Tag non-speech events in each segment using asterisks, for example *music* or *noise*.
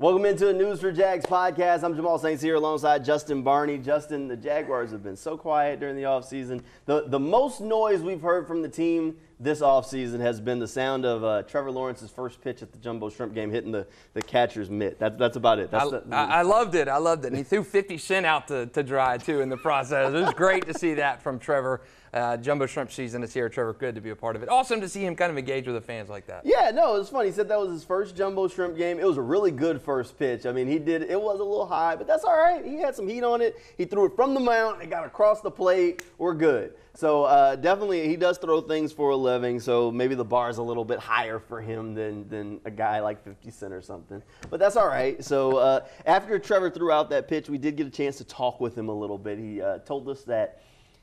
Welcome into the News4JAX podcast. I'm Jamal St. Cyr alongside Justin Barney. Justin, the Jaguars have been so quiet during the offseason. The, the most noise we've heard from the team this offseason has been the sound of uh, Trevor Lawrence's first pitch at the Jumbo Shrimp game hitting the, the catcher's mitt. That, that's about it. That's I, the, I, I loved it. I loved it. And he threw 50 Cent out to, to dry, too, in the process. It was great to see that from Trevor. Uh, Jumbo Shrimp season is here. Trevor, good to be a part of it. Awesome to see him kind of engage with the fans like that. Yeah, no, it was funny. He said that was his first Jumbo Shrimp game. It was a really good first pitch. I mean, he did, it was a little high, but that's all right. He had some heat on it. He threw it from the mound. It got across the plate. We're good. So uh, definitely, he does throw things for a living. So maybe the bar is a little bit higher for him than than a guy like 50 Cent or something. But that's all right. So uh, after Trevor threw out that pitch, we did get a chance to talk with him a little bit. He uh, told us that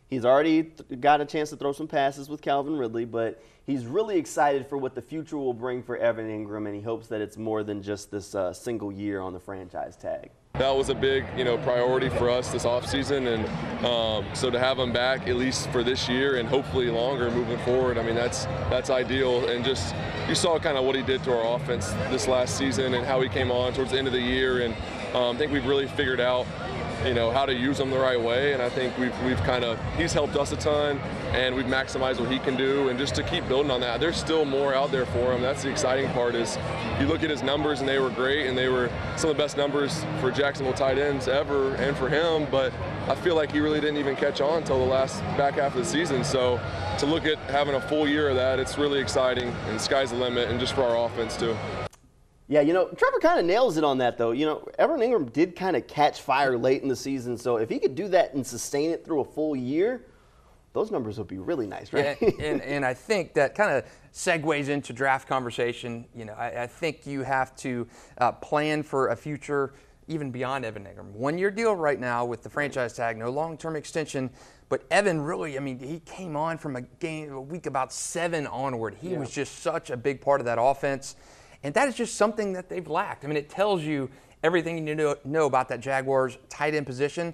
He's already th- got a chance to throw some passes with Calvin Ridley, but he's really excited for what the future will bring for Evan Engram, and he hopes that it's more than just this uh, single year on the franchise tag. That was a big, you know, priority for us this offseason, and um, so to have him back at least for this year and hopefully longer moving forward, I mean that's that's ideal. And just you saw kind of what he did to our offense this last season and how he came on towards the end of the year, and um, I think we've really figured out you know how to use them the right way. And i think we've, we've kind of he's helped us a ton and we've maximized what he can do. And just to keep building on that there's still more out there for him. That's the exciting part is you look at his numbers and they were great and they were some of the best numbers for jacksonville tight ends ever and for him. But i feel like he really didn't even catch on until the last back half of the season. So to look at having a full year of that it's really exciting and sky's the limit and just for our offense too yeah, you know, Trevor kind of nails it on that, though. You know, Evan Engram did kind of catch fire late in the season, so if he could do that and sustain it through a full year, those numbers would be really nice, right? And, and, and I think that kind of segues into draft conversation. You know, I, I think you have to uh, plan for a future even beyond Evan Engram. One year deal right now with the franchise tag, no long term extension. But Evan really, I mean, he came on from a game, a week about seven onward. He yeah. was just such a big part of that offense. And that is just something that they've lacked. I mean, it tells you everything you need to know about that Jaguars tight end position.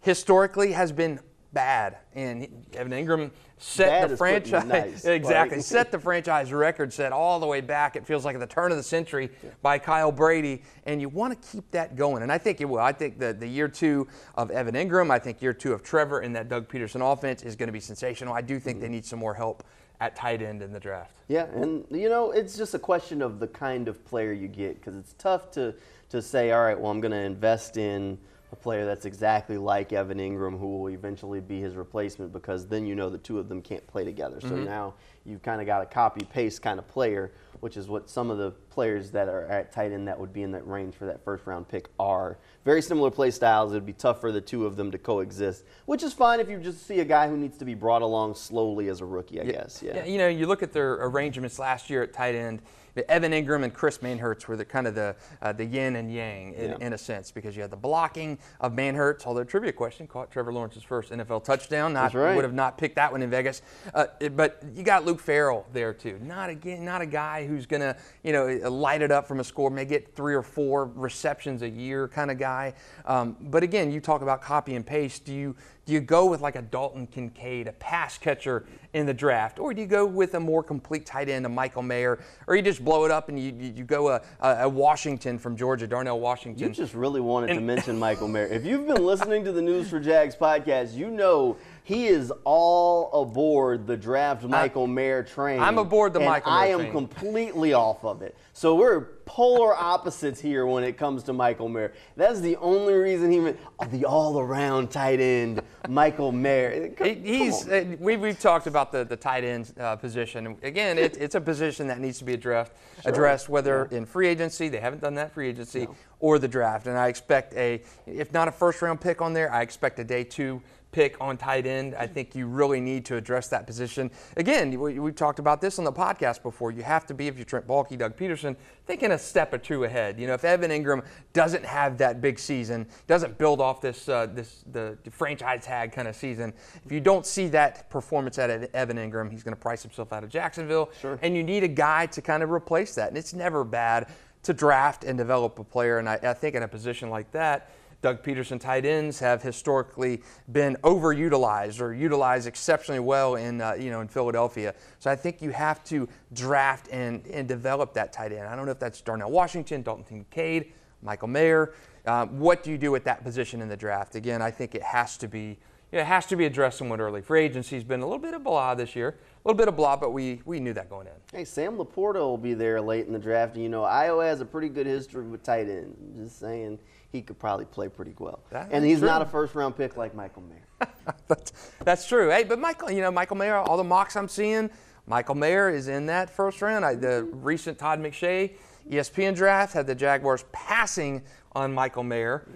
Historically, has been bad, and Evan Engram set bad the franchise *laughs* nice, exactly right? *laughs* set the franchise record set all the way back. It feels like at the turn of the century yeah. by Kyle Brady, and you want to keep that going. And I think it will. I think the the year two of Evan Engram, I think year two of Trevor in that Doug Pederson offense is going to be sensational. I do think mm-hmm. they need some more help at tight end in the draft. Yeah, and you know, it's just a question of the kind of player you get because it's tough to to say, all right, well, I'm going to invest in a player that's exactly like Evan Engram, who will eventually be his replacement, because then you know the two of them can't play together. So mm-hmm. now you've kind of got a copy paste kind of player, which is what some of the players that are at tight end that would be in that range for that first round pick are. Very similar play styles. It would be tough for the two of them to coexist, which is fine if you just see a guy who needs to be brought along slowly as a rookie, I yeah. guess. Yeah. yeah. You know, you look at their arrangements last year at tight end Evan Engram and Chris Manhertz were the kind of the uh, the yin and yang in, yeah. in, a sense because you had the blocking of Manhertz. Although trivia question caught Trevor Lawrence's first NFL touchdown. Not right. would have not picked that one in Vegas. Uh, but you got Luke Farrell there too. Not again, not a guy who's gonna you know light it up from a score. May get three or four receptions a year kind of guy. Um, but again, you talk about copy and paste. Do you do you go with like a Dalton Kincaid, a pass catcher in the draft, or do you go with a more complete tight end, a Michael Mayer, or you just blow it up and you, you go uh, a, a Washington from Georgia, Darnell Washington? You just really wanted and, to mention Michael Mayer. If you've been listening to the News4JAX podcast, you know he is all aboard the draft Michael I, Mayer train. I'm aboard the Michael Mayer I am train. completely off of it. So we're polar opposites here when it comes to Michael Mayer. That's the only reason he meant oh, the all-around tight end, Michael Mayer. Come, He's uh, we, we've talked about the, the tight end uh, position. Again, it, it's a position that needs to be addressed, sure. addressed whether yeah. in free agency, they haven't done that free agency, no. or the draft. And I expect a, if not a first-round pick on there, I expect a day two pick on tight end. I think you really need to address that position. Again, we, have talked about this on the podcast before. You have to be, if you're Trent Baalke, Doug Pederson, thinking a step or two ahead. You know, if Evan Engram doesn't have that big season, doesn't build off this uh, this the, the franchise tag kind of season, if you don't see that performance out of Evan Engram, he's going to price himself out of Jacksonville. Sure. And you need a guy to kind of replace that. And it's never bad to draft and develop a player. And I, I think in a position like that, Doug Pederson, tight ends have historically been overutilized or utilized exceptionally well in uh, you know in Philadelphia. So I think you have to draft and, and develop that tight end. I don't know if that's Darnell Washington, Dalton Kincaid, Michael Mayer. Um, what do you do with that position in the draft? Again, I think it has to be you know, it has to be addressed somewhat early. Free agency's been a little bit of blah this year, a little bit of blah, but we we knew that going in. Hey, Sam LaPorta will be there late in the draft. You know, Iowa has a pretty good history with tight ends. Just saying he could probably play pretty well. That and he's true. not a first round pick like Michael Mayer. *laughs* that's, that's true. Hey, but Michael, you know, Michael Mayer, all the mocks I'm seeing, Michael Mayer is in that first round. I, the recent Todd McShay ESPN draft had the Jaguars passing on Michael Mayer.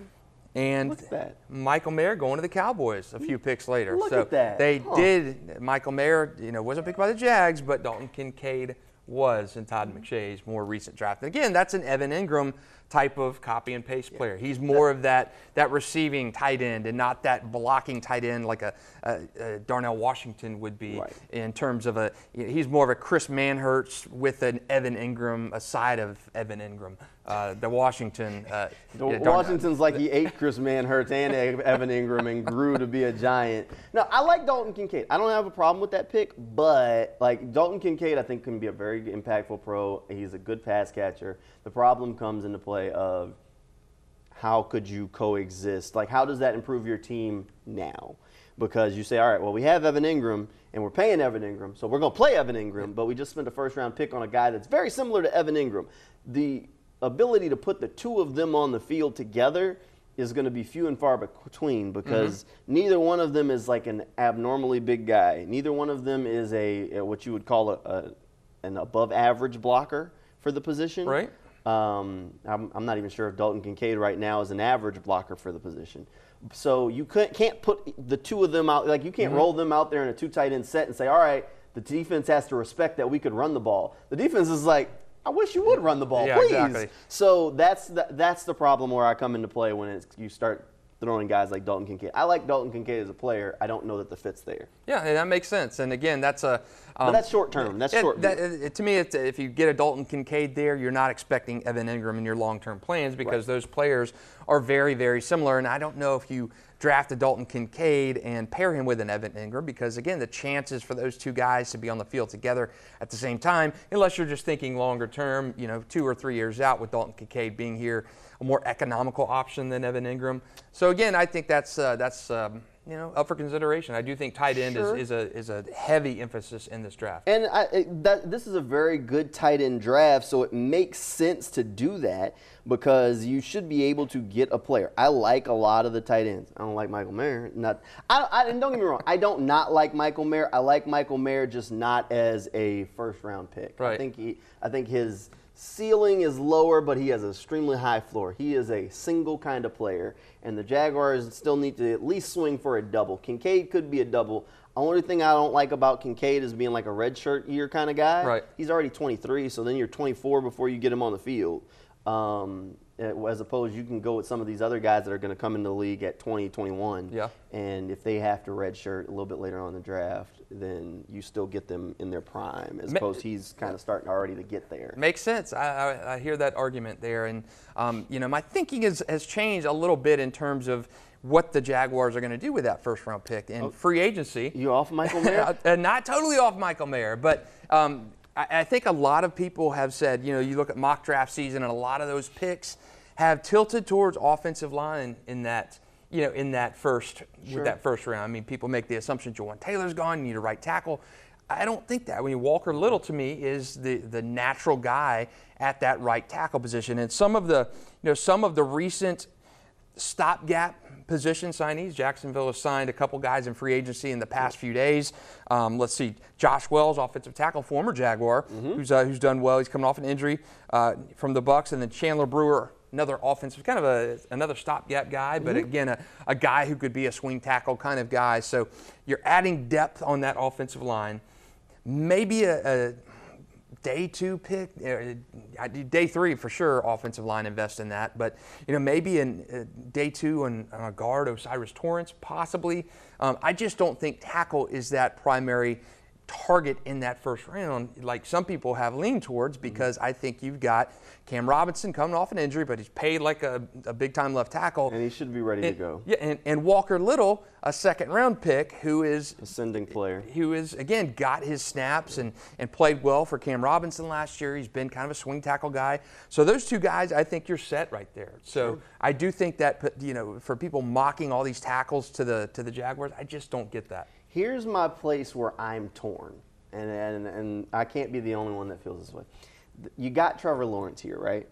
And that. Michael Mayer going to the Cowboys a few picks later. Look so at that. they Huh. did. Michael Mayer, you know, wasn't picked by the Jags, but Dalton Kincaid was in Todd mm-hmm. McShay's more recent draft. And again, that's an Evan Engram type of copy and paste player. He's more of that that receiving tight end and not that blocking tight end like a, a, a Darnell Washington would be Right. in terms of a. He's more of a Chris Manhertz with an Evan Engram, a side of Evan Engram. Uh, the Washington. Uh, yeah, Washington's like he ate Chris Manhertz and Evan Engram and grew to be a giant. No, I like Dalton Kincaid. I don't have a problem with that pick, but like Dalton Kincaid, I think can be a very impactful pro. He's a good pass catcher. The problem comes into play of how could you coexist? Like, how does that improve your team now? Because you say, all right, well, we have Evan Engram and we're paying Evan Engram, so we're going to play Evan Engram, but we just spent a first round pick on a guy that's very similar to Evan Engram. The ability to put the two of them on the field together is going to be few and far between because mm-hmm. neither one of them is like an abnormally big guy. Neither one of them is a, a what you would call a, a an above average blocker for the position. Right. Um, I'm, I'm not even sure if Dalton Kincaid right now is an average blocker for the position. So you can't, can't put the two of them out, like you Mm-hmm. can't roll them out there in a two tight end set and say, all right, the defense has to respect that we could run the ball. The defense is like, I wish you would run the ball, Yeah, please. exactly. So that's the, that's the problem where I come into play when it's, you start throwing guys like Dalton Kincaid. I like Dalton Kincaid as a player. I don't know that the fit's there. Yeah, and that makes sense. And again, that's a. But um, that's short term. That's short. that- to me, it's, if you get a Dalton Kincaid there, you're not expecting Evan Engram in your long-term plans because Right. those players are very, very similar. And I don't know if you draft a Dalton Kincaid and pair him with an Evan Engram because, again, the chances for those two guys to be on the field together at the same time, unless you're just thinking longer term, you know, two or three years out with Dalton Kincaid being here, a more economical option than Evan Engram. So again, I think that's uh, that's. Um, you know, up for consideration. I do think tight end Sure. is, is a is a heavy emphasis in this draft. And I, it, that, this is a very good tight end draft, so it makes sense to do that because you should be able to get a player. I like a lot of the tight ends. I don't like Michael Mayer. Not, I, I, and don't get me wrong, I don't not like Michael Mayer. I like Michael Mayer, just not as a first round pick. I think he, I think his ceiling is lower, but he has an extremely high floor. He is a single kind of player, and the Jaguars still need to at least swing for a double. Kincaid could be a double. Only thing I don't like about Kincaid is being like a redshirt year kind of guy. Right. He's already 23, so then you're 24 before you get him on the field. Um, as opposed, you can go with some of these other guys that are going to come into the league at 20, 21. Yeah. And if they have to redshirt a little bit later on in the draft, then you still get them in their prime, as Ma- opposed he's kind of starting already to get there. Makes sense. I, I, I hear that argument there, and um, you know my thinking is, has changed a little bit in terms of what the Jaguars are going to do with that first round pick in free agency. You off Michael Mayer? *laughs* Uh, not totally off Michael Mayer, but um, I, I think a lot of people have said, you know, you look at mock draft season, and a lot of those picks have tilted towards offensive line in that, you know, in that first with that first round. I mean, people make the assumption Jawaan Taylor's gone, you need a right tackle. I don't think that. I mean, Walker Little to me is the the natural guy at that right tackle position, and some of the, you know, some of the recent stopgap position signees. Jacksonville has signed a couple guys in free agency in the past few days. Um, let's see, Josh Wells, offensive tackle, former Jaguar, who's uh, who's done well. He's coming off an injury uh, from the Bucks, and then Chandler Brewer, another offensive, kind of a another stopgap guy, but again, a, a guy who could be a swing tackle kind of guy. So you're adding depth on that offensive line. Maybe a, a day two pick, uh, day three for sure. Offensive line invest in that, but you know maybe in uh, day two on, on a guard O'Cyrus Torrence possibly. Um, I just don't think tackle is that primary target in that first round, like some people have leaned towards, mm-hmm. because I think you've got Cam Robinson coming off an injury, but he's paid like a, a big time left tackle. And he should be ready to go. Yeah, and, and Walker Little, a second round pick, who is Ascending player. who is again got his snaps and, and played well for Cam Robinson last year. He's been kind of a swing tackle guy. So those two guys, I think you're set right there. So I do think that you know for people mocking all these tackles to the to the Jaguars, I just don't get that. Here's my place where I'm torn, and, and and I can't be the only one that feels this way. You got Trevor Lawrence here, right?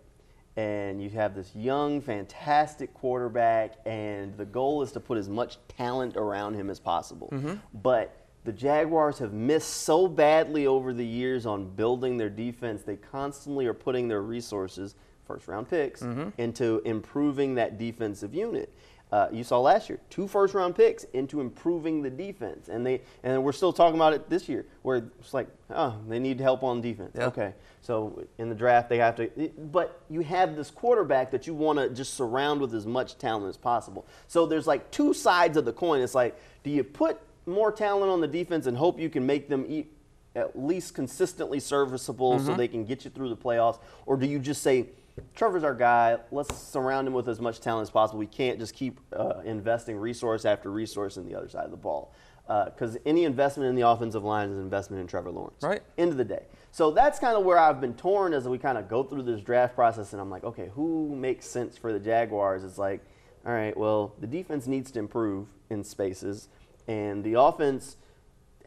And you have this young, fantastic quarterback, and the goal is to put as much talent around him as possible. Mm-hmm. But the Jaguars have missed so badly over the years on building their defense. They constantly are putting their resources, first round picks, mm-hmm. into improving that defensive unit. Uh, you saw last year two first round picks into improving the defense, and they and we're still talking about it this year, where it's like, oh, they need help on defense. Yeah. Okay, so in the draft they have to, but you have this quarterback that you want to just surround with as much talent as possible. So there's like two sides of the coin. It's like, do you put more talent on the defense and hope you can make them eat at least consistently serviceable so they can get you through the playoffs, or do you just say? Trevor's our guy. Let's surround him with as much talent as possible. We can't just keep uh, investing resource after resource in the other side of the ball. Because any investment in the offensive line is an investment in Trevor Lawrence. Right. End of the day. So that's kind of where I've been torn as we kind of go through this draft process. And I'm like, okay, who makes sense for the Jaguars? It's like, all right, well, the defense needs to improve in spaces. And the offense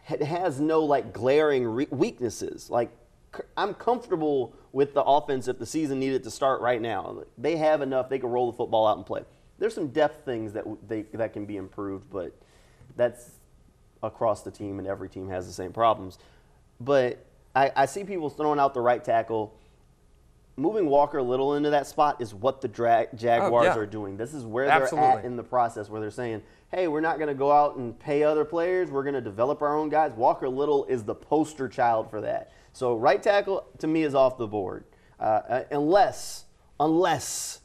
ha- has no like glaring re- weaknesses. Like I'm comfortable with the offense if the season needed to start right now. They have enough; they can roll the football out and play. There's some depth things that they that can be improved, but that's across the team, and every team has the same problems. But I, I see people throwing out the right tackle. Moving Walker Little into that spot is what the dra- oh, Jaguars yeah. are doing. This is where they're at in the process where they're saying, hey, we're not going to go out and pay other players. We're going to develop our own guys. Walker Little is the poster child for that. So right tackle to me is off the board, uh, uh, unless unless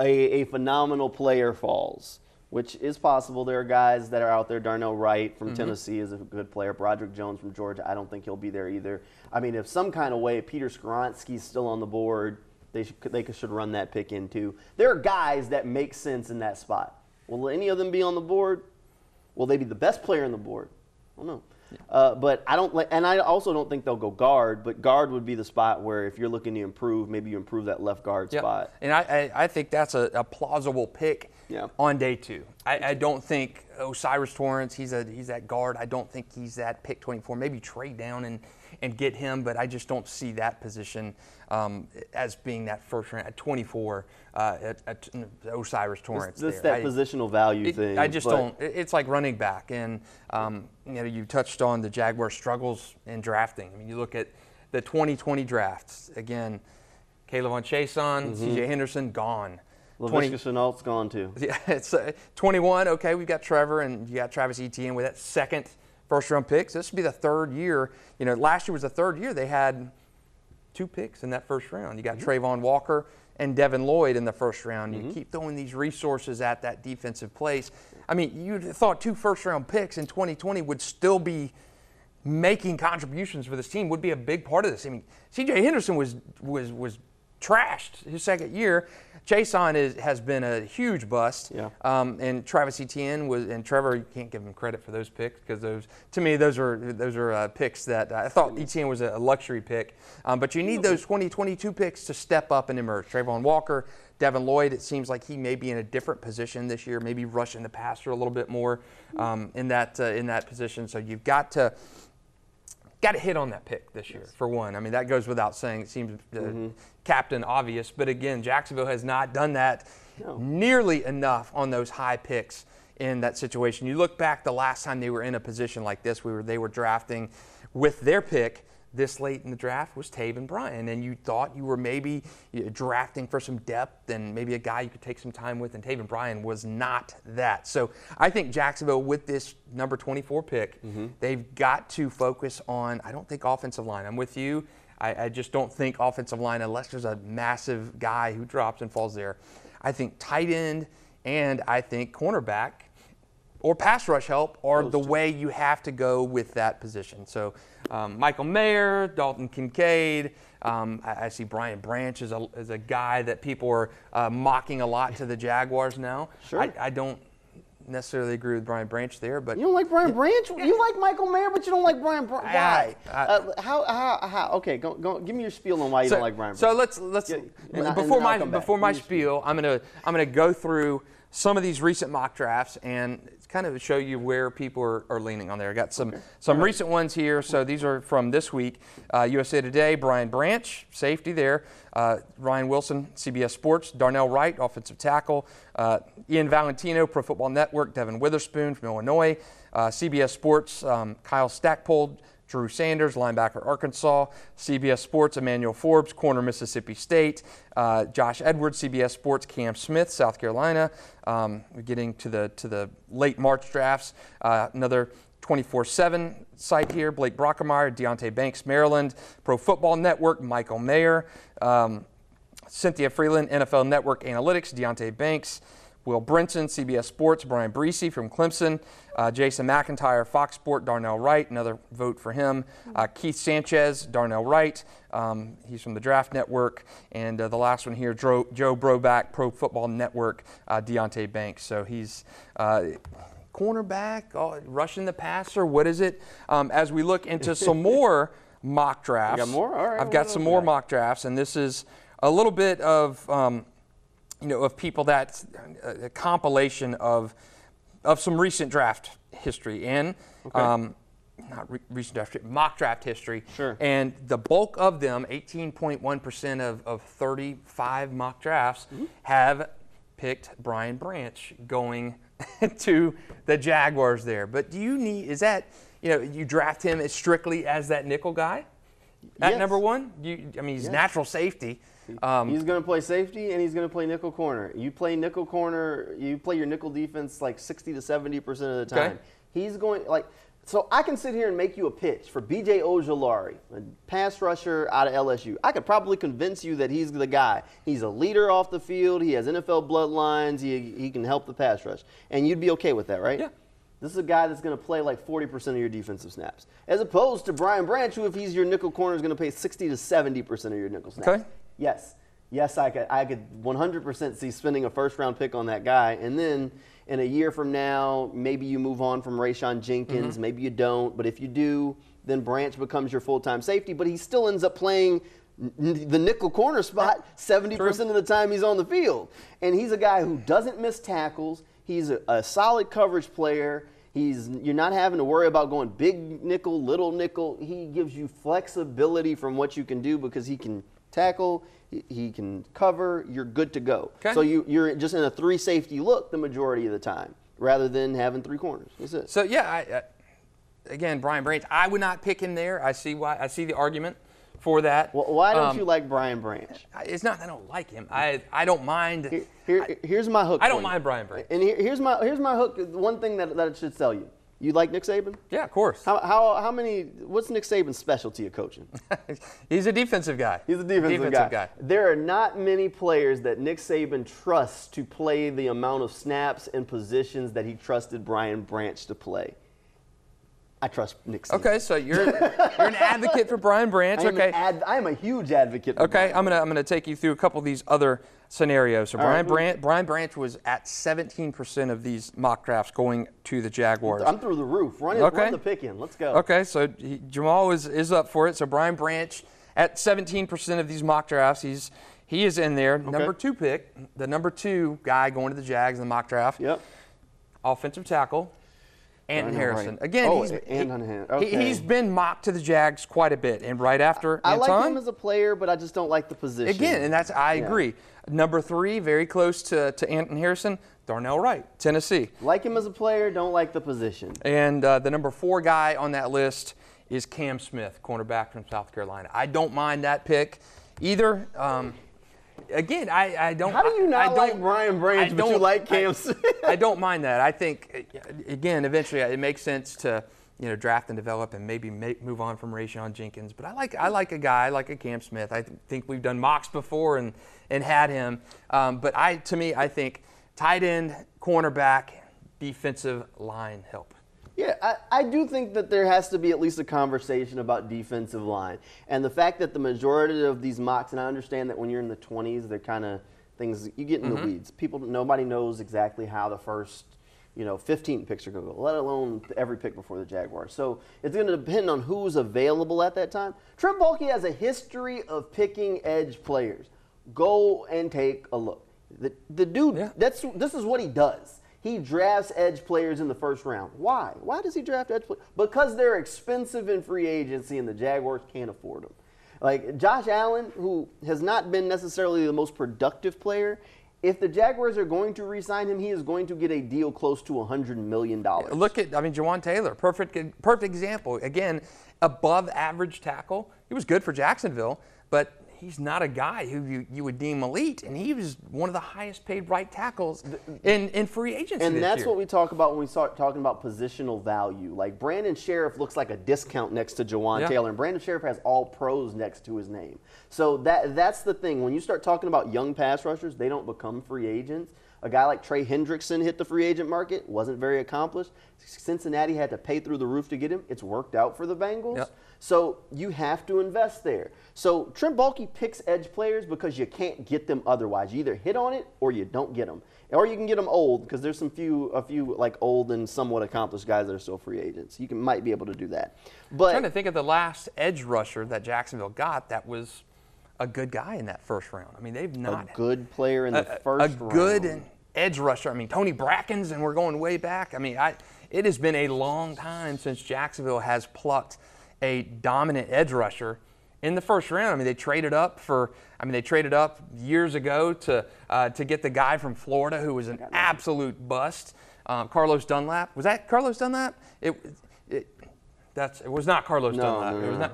a, a phenomenal player falls, which is possible. There are guys that are out there. Darnell Wright from Tennessee is a good player. Broderick Jones from Georgia. I don't think he'll be there either. I mean, if some kind of way Peter Skoronski's still on the board, they should they should run that pick in too. There are guys that make sense in that spot. Will any of them be on the board? Will they be the best player on the board? I don't know. Uh, but I don't like, and I also don't think they'll go guard. But guard would be the spot where if you're looking to improve, maybe you improve that left guard Yep. spot. And I, I, I think that's a, a plausible pick Yeah. on day two. I, I don't think O'Cyrus Torrence, he's a he's that guard. I don't think he's that pick 24. Maybe trade down and, and get him, but I just don't see that position um, as being that first round at 24. Uh, at, at O'Cyrus Torrence. There. that I- positional value it- thing. I just don't. It's like running back, and um, you know you touched on the Jaguar struggles in drafting. I mean, you look at the 2020 drafts again. K'Lavon Chaisson, Mm-hmm. C.J. Henderson gone. 20 Laviska Shenault's gone too. *laughs* yeah, it's uh, 21. Okay, we've got Trevor and you got Travis Etienne with that second first round picks. This would be the third year. You know, last year was the third year they had two picks in that first round. You got mm-hmm. Travon Walker and Devin Lloyd in the first round. You mm-hmm. keep throwing these resources at that defensive place. I mean, you thought two first round picks in 2020 would still be making contributions for this team would be a big part of this. I mean, C.J. Henderson was was was trashed his second year. Chaisson is, has been a huge bust. Yeah. Um, and Travis Etienne was, and Trevor, you can't give him credit for those picks because those, to me, those are those are uh, picks that I thought Etienne was a luxury pick. Um, but you need those 2022 picks to step up and emerge. Travon Walker, Devin Lloyd. It seems like he may be in a different position this year, maybe rushing the passer a little bit more um, in that uh, in that position. So you've got to got to hit on that pick this year for one. I mean that goes without saying. It seems uh, captain obvious, but again, Jacksonville has not done that No. nearly enough on those high picks in that situation. You look back the last time they were in a position like this, we were they were drafting with their pick this late in the draft was Taven Bryan, and you thought you were maybe drafting for some depth and maybe a guy you could take some time with, and Taven Bryan was not that. So I think Jacksonville, with this number 24 pick, mm-hmm. they've got to focus on, I don't think offensive line. I'm with you. I, I just don't think offensive line, unless there's a massive guy who drops and falls there. I think tight end and I think cornerback or pass rush help are Those the two. way you have to go with that position. So um, Michael Mayer, Dalton Kincaid. Um, I, I, see Brian Branch as a, as a guy that people are uh, mocking a lot to the Jaguars now. Sure. I, I don't necessarily agree with Brian Branch there, but you don't like Brian Branch. You like Michael Mayer, but you don't like Brian. Branch. why? I, uh, how, how? How? Okay, go, go. Give me your spiel on why you so, don't like Brian. So let's let's yeah, before my before my spiel, I'm gonna I'm gonna go through some of these recent mock drafts and kind of show you where people are, are leaning on there. I got some okay. some right. recent ones here. So these are from this week. Uh, USA Today, Brian Branch, safety there. Uh, Ryan Wilson, CBS Sports. Darnell Wright, offensive tackle. Uh, Ian Valentino, Pro Football Network. Devon Witherspoon from Illinois. Uh, CBS Sports, um, Kyle Stackpole, Drew Sanders, linebacker Arkansas, CBS Sports, Emmanuel Forbes, corner Mississippi State, uh, Josh Edwards, CBS Sports, Cam Smith, South Carolina. Um, we're getting to the to the late March drafts. Uh, another 24/7 site here: Blake Brockermeyer, Deonte Banks, Maryland, Pro Football Network, Michael Mayer, um, Cynthia Freeland, NFL Network Analytics, Deonte Banks. Will Brinson, CBS Sports, Bryan Bresee from Clemson, uh, Jason McIntyre, Fox Sport, Darnell Wright, another vote for him, uh, Keith Sanchez, Darnell Wright, um, he's from the Draft Network, and uh, the last one here, Joe, Joe Broback, Pro Football Network, uh, Deonte Banks. So he's uh, cornerback, oh, rushing the passer, what is it? Um, as we look into *laughs* some more mock drafts. You got more? All right. I've got some more mock drafts, and this is a little bit of um, you know, of people that a compilation of of some recent draft history and okay. um, not re- recent draft mock draft history. Sure. And the bulk of them, 18.1% of, of 35 mock drafts, mm-hmm. have picked Brian Branch going *laughs* to the Jaguars there. But do you need is that you know you draft him as strictly as that nickel guy at yes. number one? You, I mean, he's yes. natural safety. Um, he's going to play safety and he's going to play nickel corner. You play nickel corner, you play your nickel defense like 60 to 70% of the time. Okay. He's going, like, so I can sit here and make you a pitch for BJ Ojulari, a pass rusher out of LSU. I could probably convince you that he's the guy. He's a leader off the field. He has NFL bloodlines. He, he can help the pass rush. And you'd be okay with that, right? Yeah. This is a guy that's going to play like 40% of your defensive snaps, as opposed to Brian Branch, who, if he's your nickel corner, is going to play 60 to 70% of your nickel snaps. Okay. Yes, yes, I could, I could 100% see spending a first round pick on that guy. And then in a year from now, maybe you move on from Rayshawn Jenkins, mm-hmm. maybe you don't. But if you do, then Branch becomes your full time safety. But he still ends up playing the nickel corner spot 70% of the time he's on the field. And he's a guy who doesn't miss tackles. He's a, a solid coverage player. He's, you're not having to worry about going big nickel, little nickel. He gives you flexibility from what you can do because he can tackle, he can cover, you're good to go. Okay. So you, you're just in a three safety look the majority of the time rather than having three corners. That's it. So, yeah, I, I, again, Brian Branch, I would not pick him there. I see why. I see the argument for that. Well, why don't um, you like Brian Branch? It's not I don't like him. I, I don't mind. Here, here, here's my hook. I don't mind Brian Branch. And here, here's my here's my hook. One thing that that should sell you. You like Nick Saban? Yeah, of course. How, how, how many, what's Nick Saban's specialty of coaching? *laughs* He's a defensive guy. He's a defensive, defensive guy. guy. There are not many players that Nick Saban trusts to play the amount of snaps and positions that he trusted Brian Branch to play. I trust Nick Saban. Okay, so you're you're an advocate for Brian *laughs* Branch. I okay, ad, I am a huge advocate. okay, Brian I'm gonna I'm gonna take you through a couple of these other scenarios. So Brian right. Branch Brian Branch was at 17% of these mock drafts going to the Jaguars. I'm through the roof. Run, okay. run the pick in. Let's go. Okay, so he, Jamal is is up for it. So Brian Branch at 17% of these mock drafts, he's he is in there. Okay. Number two pick, the number two guy going to the Jags in the mock draft. Yep. Offensive tackle. Anton Harrison. Right. Again, oh, he's, Anton okay. he, has been mocked to the Jags quite a bit, and right after I, Anton, like him as a player, but I just don't like the position. Again, and that's I yeah. agree. Number three, very close to, to Anton Harrison, Darnell Wright, Tennessee. Like him as a player, don't like the position. And uh, the number four guy on that list is Cam Smith, cornerback from South Carolina. I don't mind that pick either. Um, again, I, I don't. How do you not I don't, like Brian Branch, I but you don't- like Cam I- *laughs* I *laughs* don't mind that. I think, uh, again, eventually it makes sense to you know draft and develop and maybe make, move on from Rayshawn Jenkins. But I like I like a guy like a Cam Smith. I th- think we've done mocks before and and had him. Um, but I to me I think tight end, cornerback, defensive line help. Yeah, I, I do think that there has to be at least a conversation about defensive line. And the fact that the majority of these mocks, and I understand that when you're in the 20s, they're kind of things, you get in the mm-hmm. weeds. People, nobody knows exactly how the first, you know, 15 picks are going to go, let alone every pick before the Jaguars. So it's going to depend on who's available at that time. Trent Baalke has a history of picking edge players. Go and take a look. The, the dude, Yeah. that's this is what he does. He drafts edge players in the first round. Why? Why does he draft edge players? Because they're expensive in free agency and the Jaguars can't afford them. Like Josh Allen, who has not been necessarily the most productive player, if the Jaguars are going to re-sign him, he is going to get a deal close to $100 million. Look at, I mean, Jawaan Taylor, perfect, perfect example. Again, above average tackle. He was good for Jacksonville, but he's not a guy who you, you would deem elite, and he was one of the highest paid right tackles in, in free agency. And that's year. what we talk about when we start talking about positional value. Like Brandon Scherff looks like a discount next to Jawaan Yeah. Taylor, and Brandon Scherff has all pros next to his name. So that that's the thing. When you start talking about young pass rushers, they don't become free agents. A guy like Trey Hendrickson hit the free agent market, wasn't very accomplished. Cincinnati had to pay through the roof to get him. It's worked out for the Bengals. Yep. So you have to invest there. So Trent Baalke picks edge players because you can't get them otherwise. You either hit on it or you don't get them, or you can get them old because there's some few a few like old and somewhat accomplished guys that are still free agents. You can might be able to do that. But trying to think of the last edge rusher that Jacksonville got that was a good guy in that first round. I mean, they've not a good player in the a, first a good round. Edge rusher. I mean, Tony Brackens, and we're going way back. I mean, I, it has been a long time since Jacksonville has plucked a dominant edge rusher in the first round. I mean, they traded up for. I mean, they traded up years ago to uh, to get the guy from Florida who was an absolute bust, um, Carlos Dunlap. Was that Carlos Dunlap? It, it that's it was not Carlos No, Dunlap. no, it was no.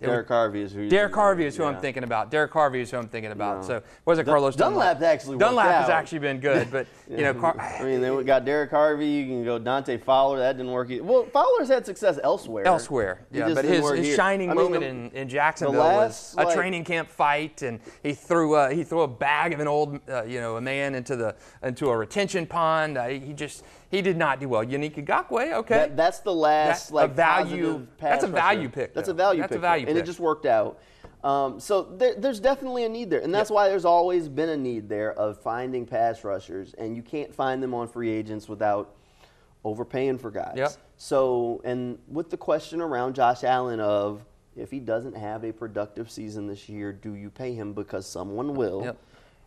Derek Harvey is who. Derek Harvey is who I'm thinking about. Derek Harvey is who I'm thinking about. No. So was it Dun- Carlos Dunlap? Dunlap's actually worked Dunlap has actually been good, but *laughs* you know, Car- I mean, then we got Derek Harvey. You can go Dante Fowler. That didn't work. Either. Well, Fowler's had success elsewhere. elsewhere. He Yeah, but his, his shining I mean, moment the- in, in Jacksonville last, was a like- training camp fight, and he threw a, he threw a bag of an old uh, you know a man into the into a retention pond. Uh, he just he did not do well. Yannick Ngakoue, okay. That, that's the last That's a like value- pass that's a value pick, That's though. a value pick. That's a value pick, and it just worked out. Um, so there, there's definitely a need there, and that's why there's always been a need there of finding pass rushers, and you can't find them on free agents without overpaying for guys. Yep. So, and with the question around Josh Allen of if he doesn't have a productive season this year, do you pay him because someone will? Yep.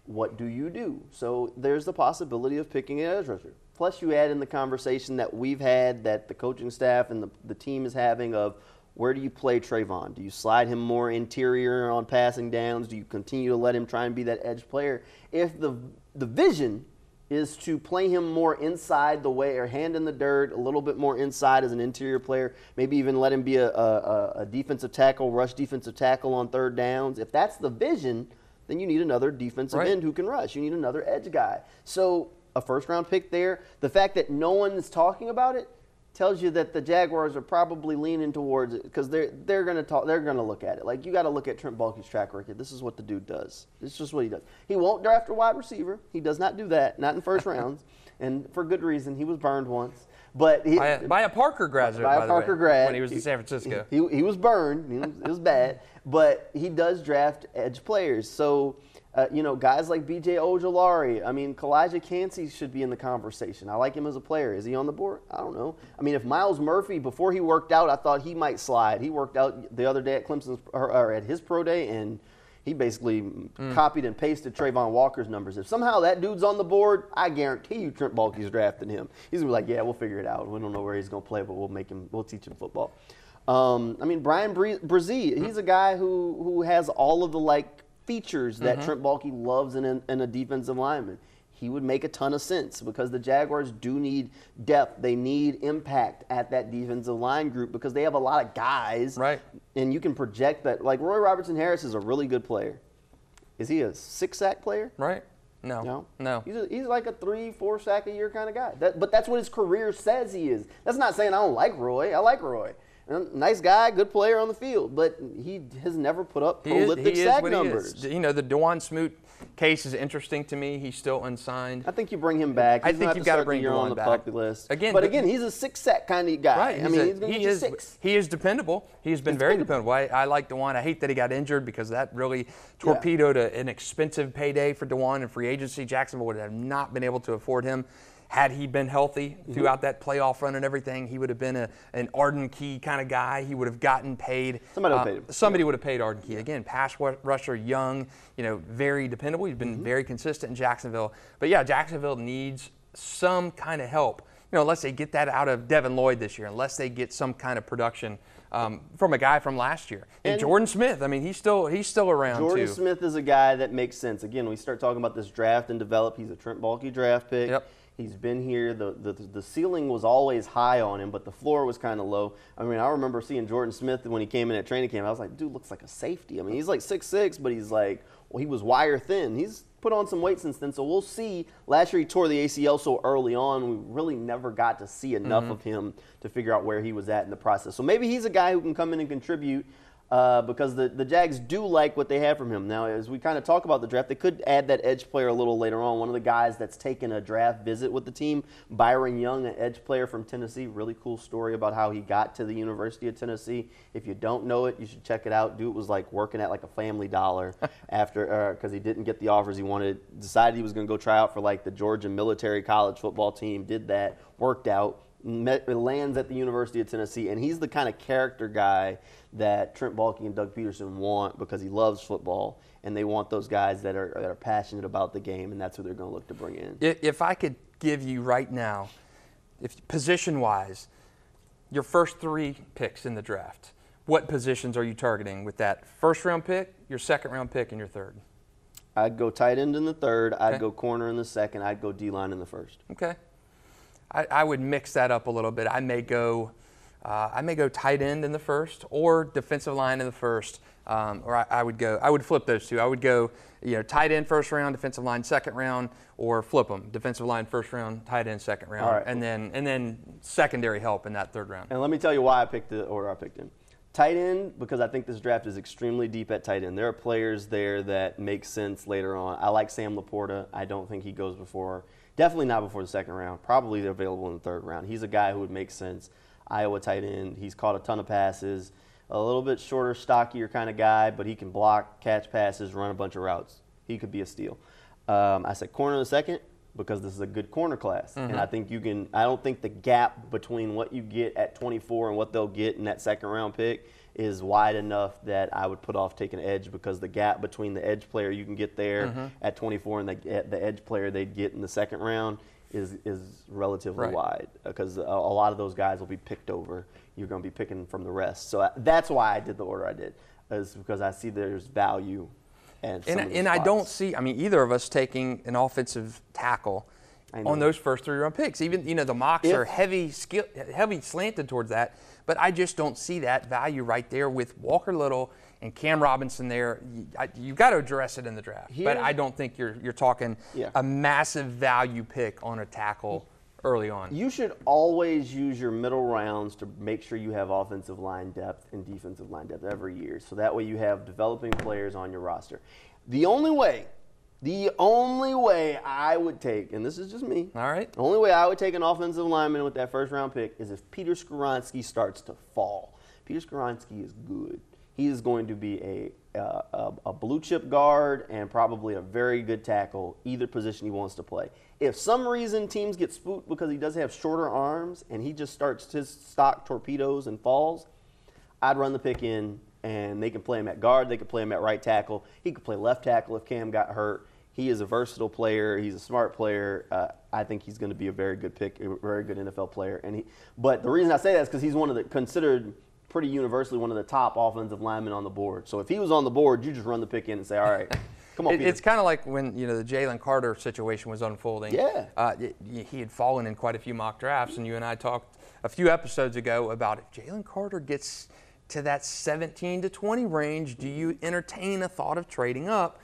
What do you do? So there's the possibility of picking an edge rusher. Plus, you add in the conversation that we've had, that the coaching staff and the, the team is having of where do you play Travon? Do you slide him more interior on passing downs? Do you continue to let him try and be that edge player? If the the vision is to play him more inside the way or hand in the dirt, a little bit more inside as an interior player, maybe even let him be a, a, a- defensive tackle, rush defensive tackle on third downs. If that's the vision, then you need another defensive Right. end who can rush. You need another edge guy. So a first round pick there. The fact that no one's talking about it tells you that the Jaguars are probably leaning towards it because they're they're gonna talk. They're gonna look at it. Like you got to look at Trent Baalke's track record. This is what the dude does. It's just what he does. He won't draft a wide receiver. He does not do that. Not in first rounds, *laughs* and for good reason. He was burned once. But he, by, a, by a Parker graduate, by by a the way, Parker grad when he was in San Francisco. He, he was burned. He was, it was bad, but he does draft edge players. So, uh, you know, guys like B.J. Ojulari. I mean, Calijah Kancey should be in the conversation. I like him as a player. Is he on the board? I don't know. I mean, if Myles Murphy before he worked out, I thought he might slide. He worked out the other day at Clemson's or, or at his pro day and. He basically copied and pasted Travon Walker's numbers. If somehow that dude's on the board, I guarantee you Trent Baalke's drafting him. He's gonna be like, yeah, we'll figure it out. We don't know where he's gonna play, but we'll make him. We'll teach him football. Um, I mean, Bryan Bresee, he's a guy who who has all of the like features that mm-hmm. Trent Baalke loves in, a- in a defensive lineman. he would make a ton of sense because the Jaguars do need depth. They need impact at that defensive line group because they have a lot of guys. Right. And you can project that. Like Roy Robertson Harris is a really good player. Is he a six sack player? Right? No. No, No. He's, a, he's like a three, four sack a year kind of guy. That, but that's what his career says he is. That's not saying I don't like Roy. I like Roy. Nice guy, good player on the field, but he has never put up He prolific he is sack numbers. You know, the Dawuane Smoot case is interesting to me. He's still unsigned. I think you bring him back. I think you've gotta bring start the year on the back. puppy list. Again, but the- again, he's a six sack kind of guy. Right. I mean, a- he's going to he is, six. He is dependable. He's been very dependable. I, I like Dawuane. I hate that he got injured because that really torpedoed a, an expensive payday for Dawuane and free agency. Jacksonville would have not been able to afford him. Had he been healthy Mm-hmm. throughout that playoff run and everything, he would have been a, an Arden Key kind of guy. He would have gotten paid. Somebody would uh, have paid him. Somebody would have paid Arden Key. Again, pass rusher, young, you know, very dependable. He's Mm-hmm. been very consistent in Jacksonville. But yeah, Jacksonville needs some kind of help. You know, unless they get that out of Devin Lloyd this year, unless they get some kind of production um, from a guy from last year. And, And- Jordan Smith, I mean, he's still he's still around Jordan too. Smith is a guy that makes sense. Again, we start talking about this draft and develop. He's a Trent Baalke draft pick. Yep. He's been here. The, the the ceiling was always high on him, but the floor was kind of low. I mean, I remember seeing Jordan Smith when he came in at training camp. I was like, dude, looks like a safety. I mean, he's like six six, but he's like, well, he was wire thin. He's put on some weight since then, so we'll see. Last year he tore the ACL so early on, we really never got to see enough Mm-hmm. of him to figure out where he was at in the process. So maybe he's a guy who can come in and contribute uh, because the, the Jags do like what they have from him. Now, as we kind of talk about the draft, they could add that edge player a little later on. One of the guys that's taken a draft visit with the team, Byron Young, an edge player from Tennessee. Really cool story about how he got to the University of Tennessee. If you don't know it, you should check it out. Dude was like working at like a Family Dollar *laughs* after because he didn't get the offers he wanted. Decided he was going to go try out for like the Georgia military college football team. Did that, worked out met, lands at the University of Tennessee, and he's the kind of character guy that Trent Baalke and Doug Pederson want because he loves football, and they want those guys that are, that are passionate about the game, and that's who they're going to look to bring in. If I could give you right now, if position wise, your first three picks in the draft, what positions are you targeting with that first round pick, your second round pick, and your third? I'd go tight end in the third, I'd go corner in the second, I'd go D line in the first. Okay. I, I would mix that up a little bit. I may go, uh, I may go tight end in the first, or defensive line in the first, um, or I, I would go. I would flip those two. I would go, you know, tight end first round, defensive line second round, or flip them. Defensive line first round, tight end second round, right. and then and then secondary help in that third round. And let me tell you why I picked the order I picked in. Tight end, because I think this draft is extremely deep at tight end. There are players there that make sense later on. I like Sam Laporta. I don't think he goes before, definitely not before the second round. Probably available in the third round. He's a guy who would make sense. Iowa tight end. He's caught a ton of passes. A little bit shorter, stockier kind of guy, but he can block, catch passes, run a bunch of routes. He could be a steal. Um, I said corner in the second because this is a good corner class. And I think you can, I don't think the gap between what you get at 24 and what they'll get in that second round pick is wide enough that I would put off taking edge because the gap between the edge player you can get there mm-hmm. at 24 and the, the edge player they'd get in the second round is, is relatively Right. wide uh, because a, a lot of those guys will be picked over. You're going to be picking from the rest. So I, that's why I did the order I did, is because I see there's value. And, And, and I don't see, I mean, either of us taking an offensive tackle on those first three round picks. Even, you know, the mocks If- are heavy, skill, heavy slanted towards that, but I just don't see that value right there with Walker Little and Cam Robinson there. You, I, you got to address it in the draft, but I don't think you're, you're talking Yeah. a massive value pick on a tackle early on. You should always use your middle rounds to make sure you have offensive line depth and defensive line depth every year. So that way you have developing players on your roster. The only way, the only way I would take, and this is just me, All right. the only way I would take an offensive lineman with that first round pick is if Peter Skoronski starts to fall. Peter Skoronski is good. He is going to be a, uh, a, a blue chip guard and probably a very good tackle, either position he wants to play. If some reason teams get spooked because he does have shorter arms and he just starts his stock torpedoes and falls, I'd run the pick in and they can play him at guard, they could play him at right tackle. He could play left tackle if Cam got hurt. He is a versatile player. He's a smart player. Uh, I think he's going to be a very good pick, a very good NFL player. And he, but the reason I say that is because he's one of the considered pretty universally one of the top offensive linemen on the board. So if he was on the board, you just run the pick in and say, all right, Come on, *laughs* it- it's kind of like when you know the Jalen Carter situation was unfolding. Yeah. uh, y- he had fallen in quite a few mock drafts, and you and I talked a few episodes ago about if Jalen Carter gets to that 17 to 20 range, do you entertain a thought of trading up?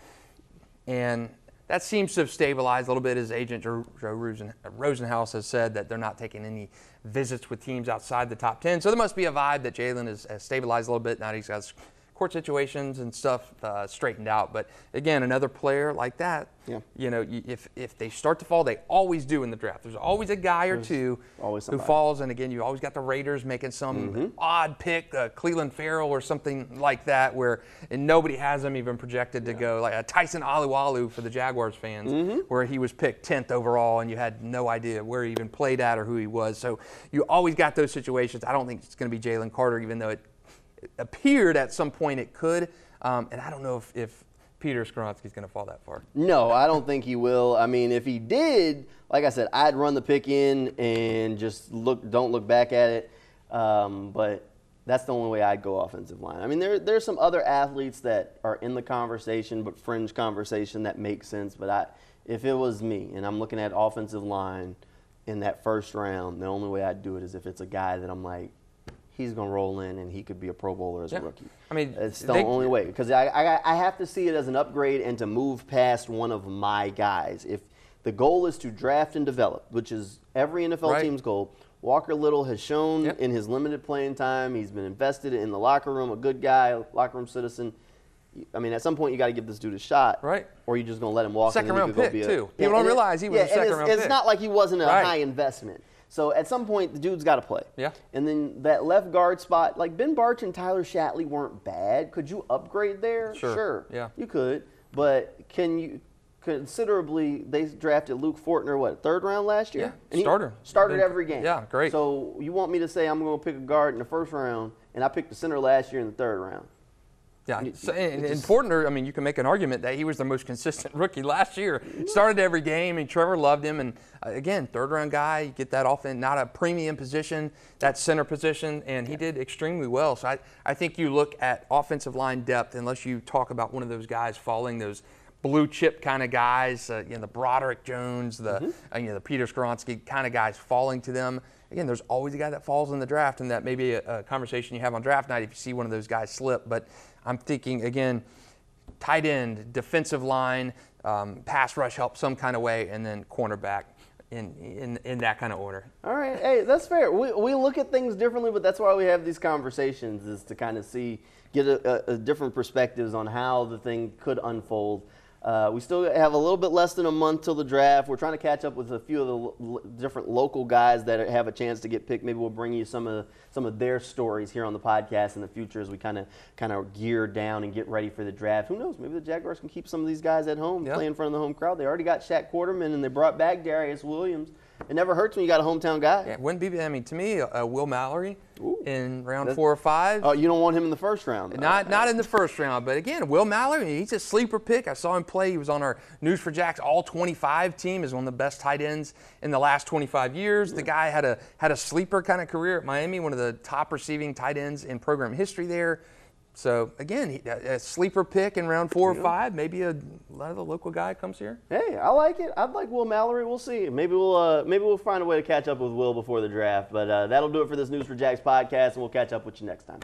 And that seems to have stabilized a little bit. as agent, Joe Joe Rosen, Rosenhaus, has said that they're not taking any visits with teams outside the top 10. So there must be a vibe that Jalen has, has stabilized a little bit. Now he's got court situations and stuff uh, straightened out. But again, another player like that, Yeah. you know, if, if they start to fall, they always do in the draft. There's always a guy or two always who falls. And again, you always got the Raiders making some Mm-hmm. odd pick, uh, Clelin Ferrell or something like that, where and nobody has him even projected to go, like a Tyson Alualu for the Jaguars fans, Mm-hmm. where he was picked 10th overall and you had no idea where he even played at or who he was. So you always got those situations. I don't think it's going to be Jalen Carter, even though it appeared at some point it could. Um, and I don't know if, if Peter Skoronski's going to fall that far. No, I don't think he will. I mean, if he did, like I said, I'd run the pick in and just look. Don't look back at it. Um, but that's the only way I'd go offensive line. I mean, there there's some other athletes that are in the conversation, but fringe conversation that makes sense. But I, if it was me and I'm looking at offensive line in that first round, the only way I'd do it is if it's a guy that I'm like. He's gonna roll in, and he could be a Pro Bowler as Yeah. a rookie. I mean, it's the they- only way because I, I I have to see it as an upgrade and to move past one of my guys. If the goal is to draft and develop, which is every NFL Right. team's goal, Walker Little has shown Yep. in his limited playing time, he's been invested in the locker room, a good guy, locker room citizen. I mean, at some point you got to give this dude a shot, Right. Or you're just gonna let him walk. Second and round he could go pick, a, too. People don't realize he was a yeah, and second it's, round It's pick. not like he wasn't a Right. high investment. So at some point the dude's got to play. Yeah. And then that left guard spot, like Ben Bartch and Tyler Shatley weren't bad. Could you upgrade there? Sure. Yeah. You could, but can you considerably? They drafted Luke Fortner, what third round last year? Yeah, And starter. Started every game. yeah, great. So you want me to say I'm going to pick a guard in the first round, and I picked the center last year in the third round? Yeah, so, and, and Fortner, I mean, you can make an argument that he was the most consistent *laughs* rookie last year. Started every game, and Trevor loved him. And uh, again, third round guy, you get that often, not a premium position, that center position, and he did extremely well. So I, I think you look at offensive line depth, unless you talk about one of those guys falling, those blue chip kind of guys, uh, you know, the Broderick Jones, the Mm-hmm. uh, you know the Peter Skoronski kind of guys falling to them. Again, there's always a guy that falls in the draft, and that may be a, a conversation you have on draft night if you see one of those guys slip. But I'm thinking again, tight end, defensive line, um, pass rush help some kind of way, and then cornerback in in, in that kind of order. All right, hey, that's fair. We, we look at things differently, but that's why we have these conversations is to kind of see, get a, a, a different perspectives on how the thing could unfold. Uh, we still have a little bit less than a month till the draft. We're trying to catch up with a few of the lo- different local guys that have a chance to get picked. Maybe we'll bring you some of some of their stories here on the podcast in the future as we kind of kind of gear down and get ready for the draft. Who knows? Maybe the Jaguars can keep some of these guys at home, Yeah. play in front of the home crowd. They already got Shaq Quarterman and they brought back Darious Williams. It never hurts when you got a hometown guy. Yeah, wouldn't be. I mean, to me, uh, Will Mallory in round That's- four or five. Oh, you don't want him in the first round. though. Not not in the first round, but again, Will Mallory, he's a sleeper pick. I saw him play. He was on our News4JAX All 25 team. Is one of the best tight ends in the last 25 years. The guy had a had a sleeper kind of career at Miami, one of the top receiving tight ends in program history there. So again, a, sleeper pick in round four or five. Maybe a lot of the local guy comes here. Hey, I like it. I'd like Will Mallory. We'll see. Maybe we'll uh, maybe we'll find a way to catch up with Will before the draft. But uh, that'll do it for this News4JAX podcast, and we'll catch up with you next time.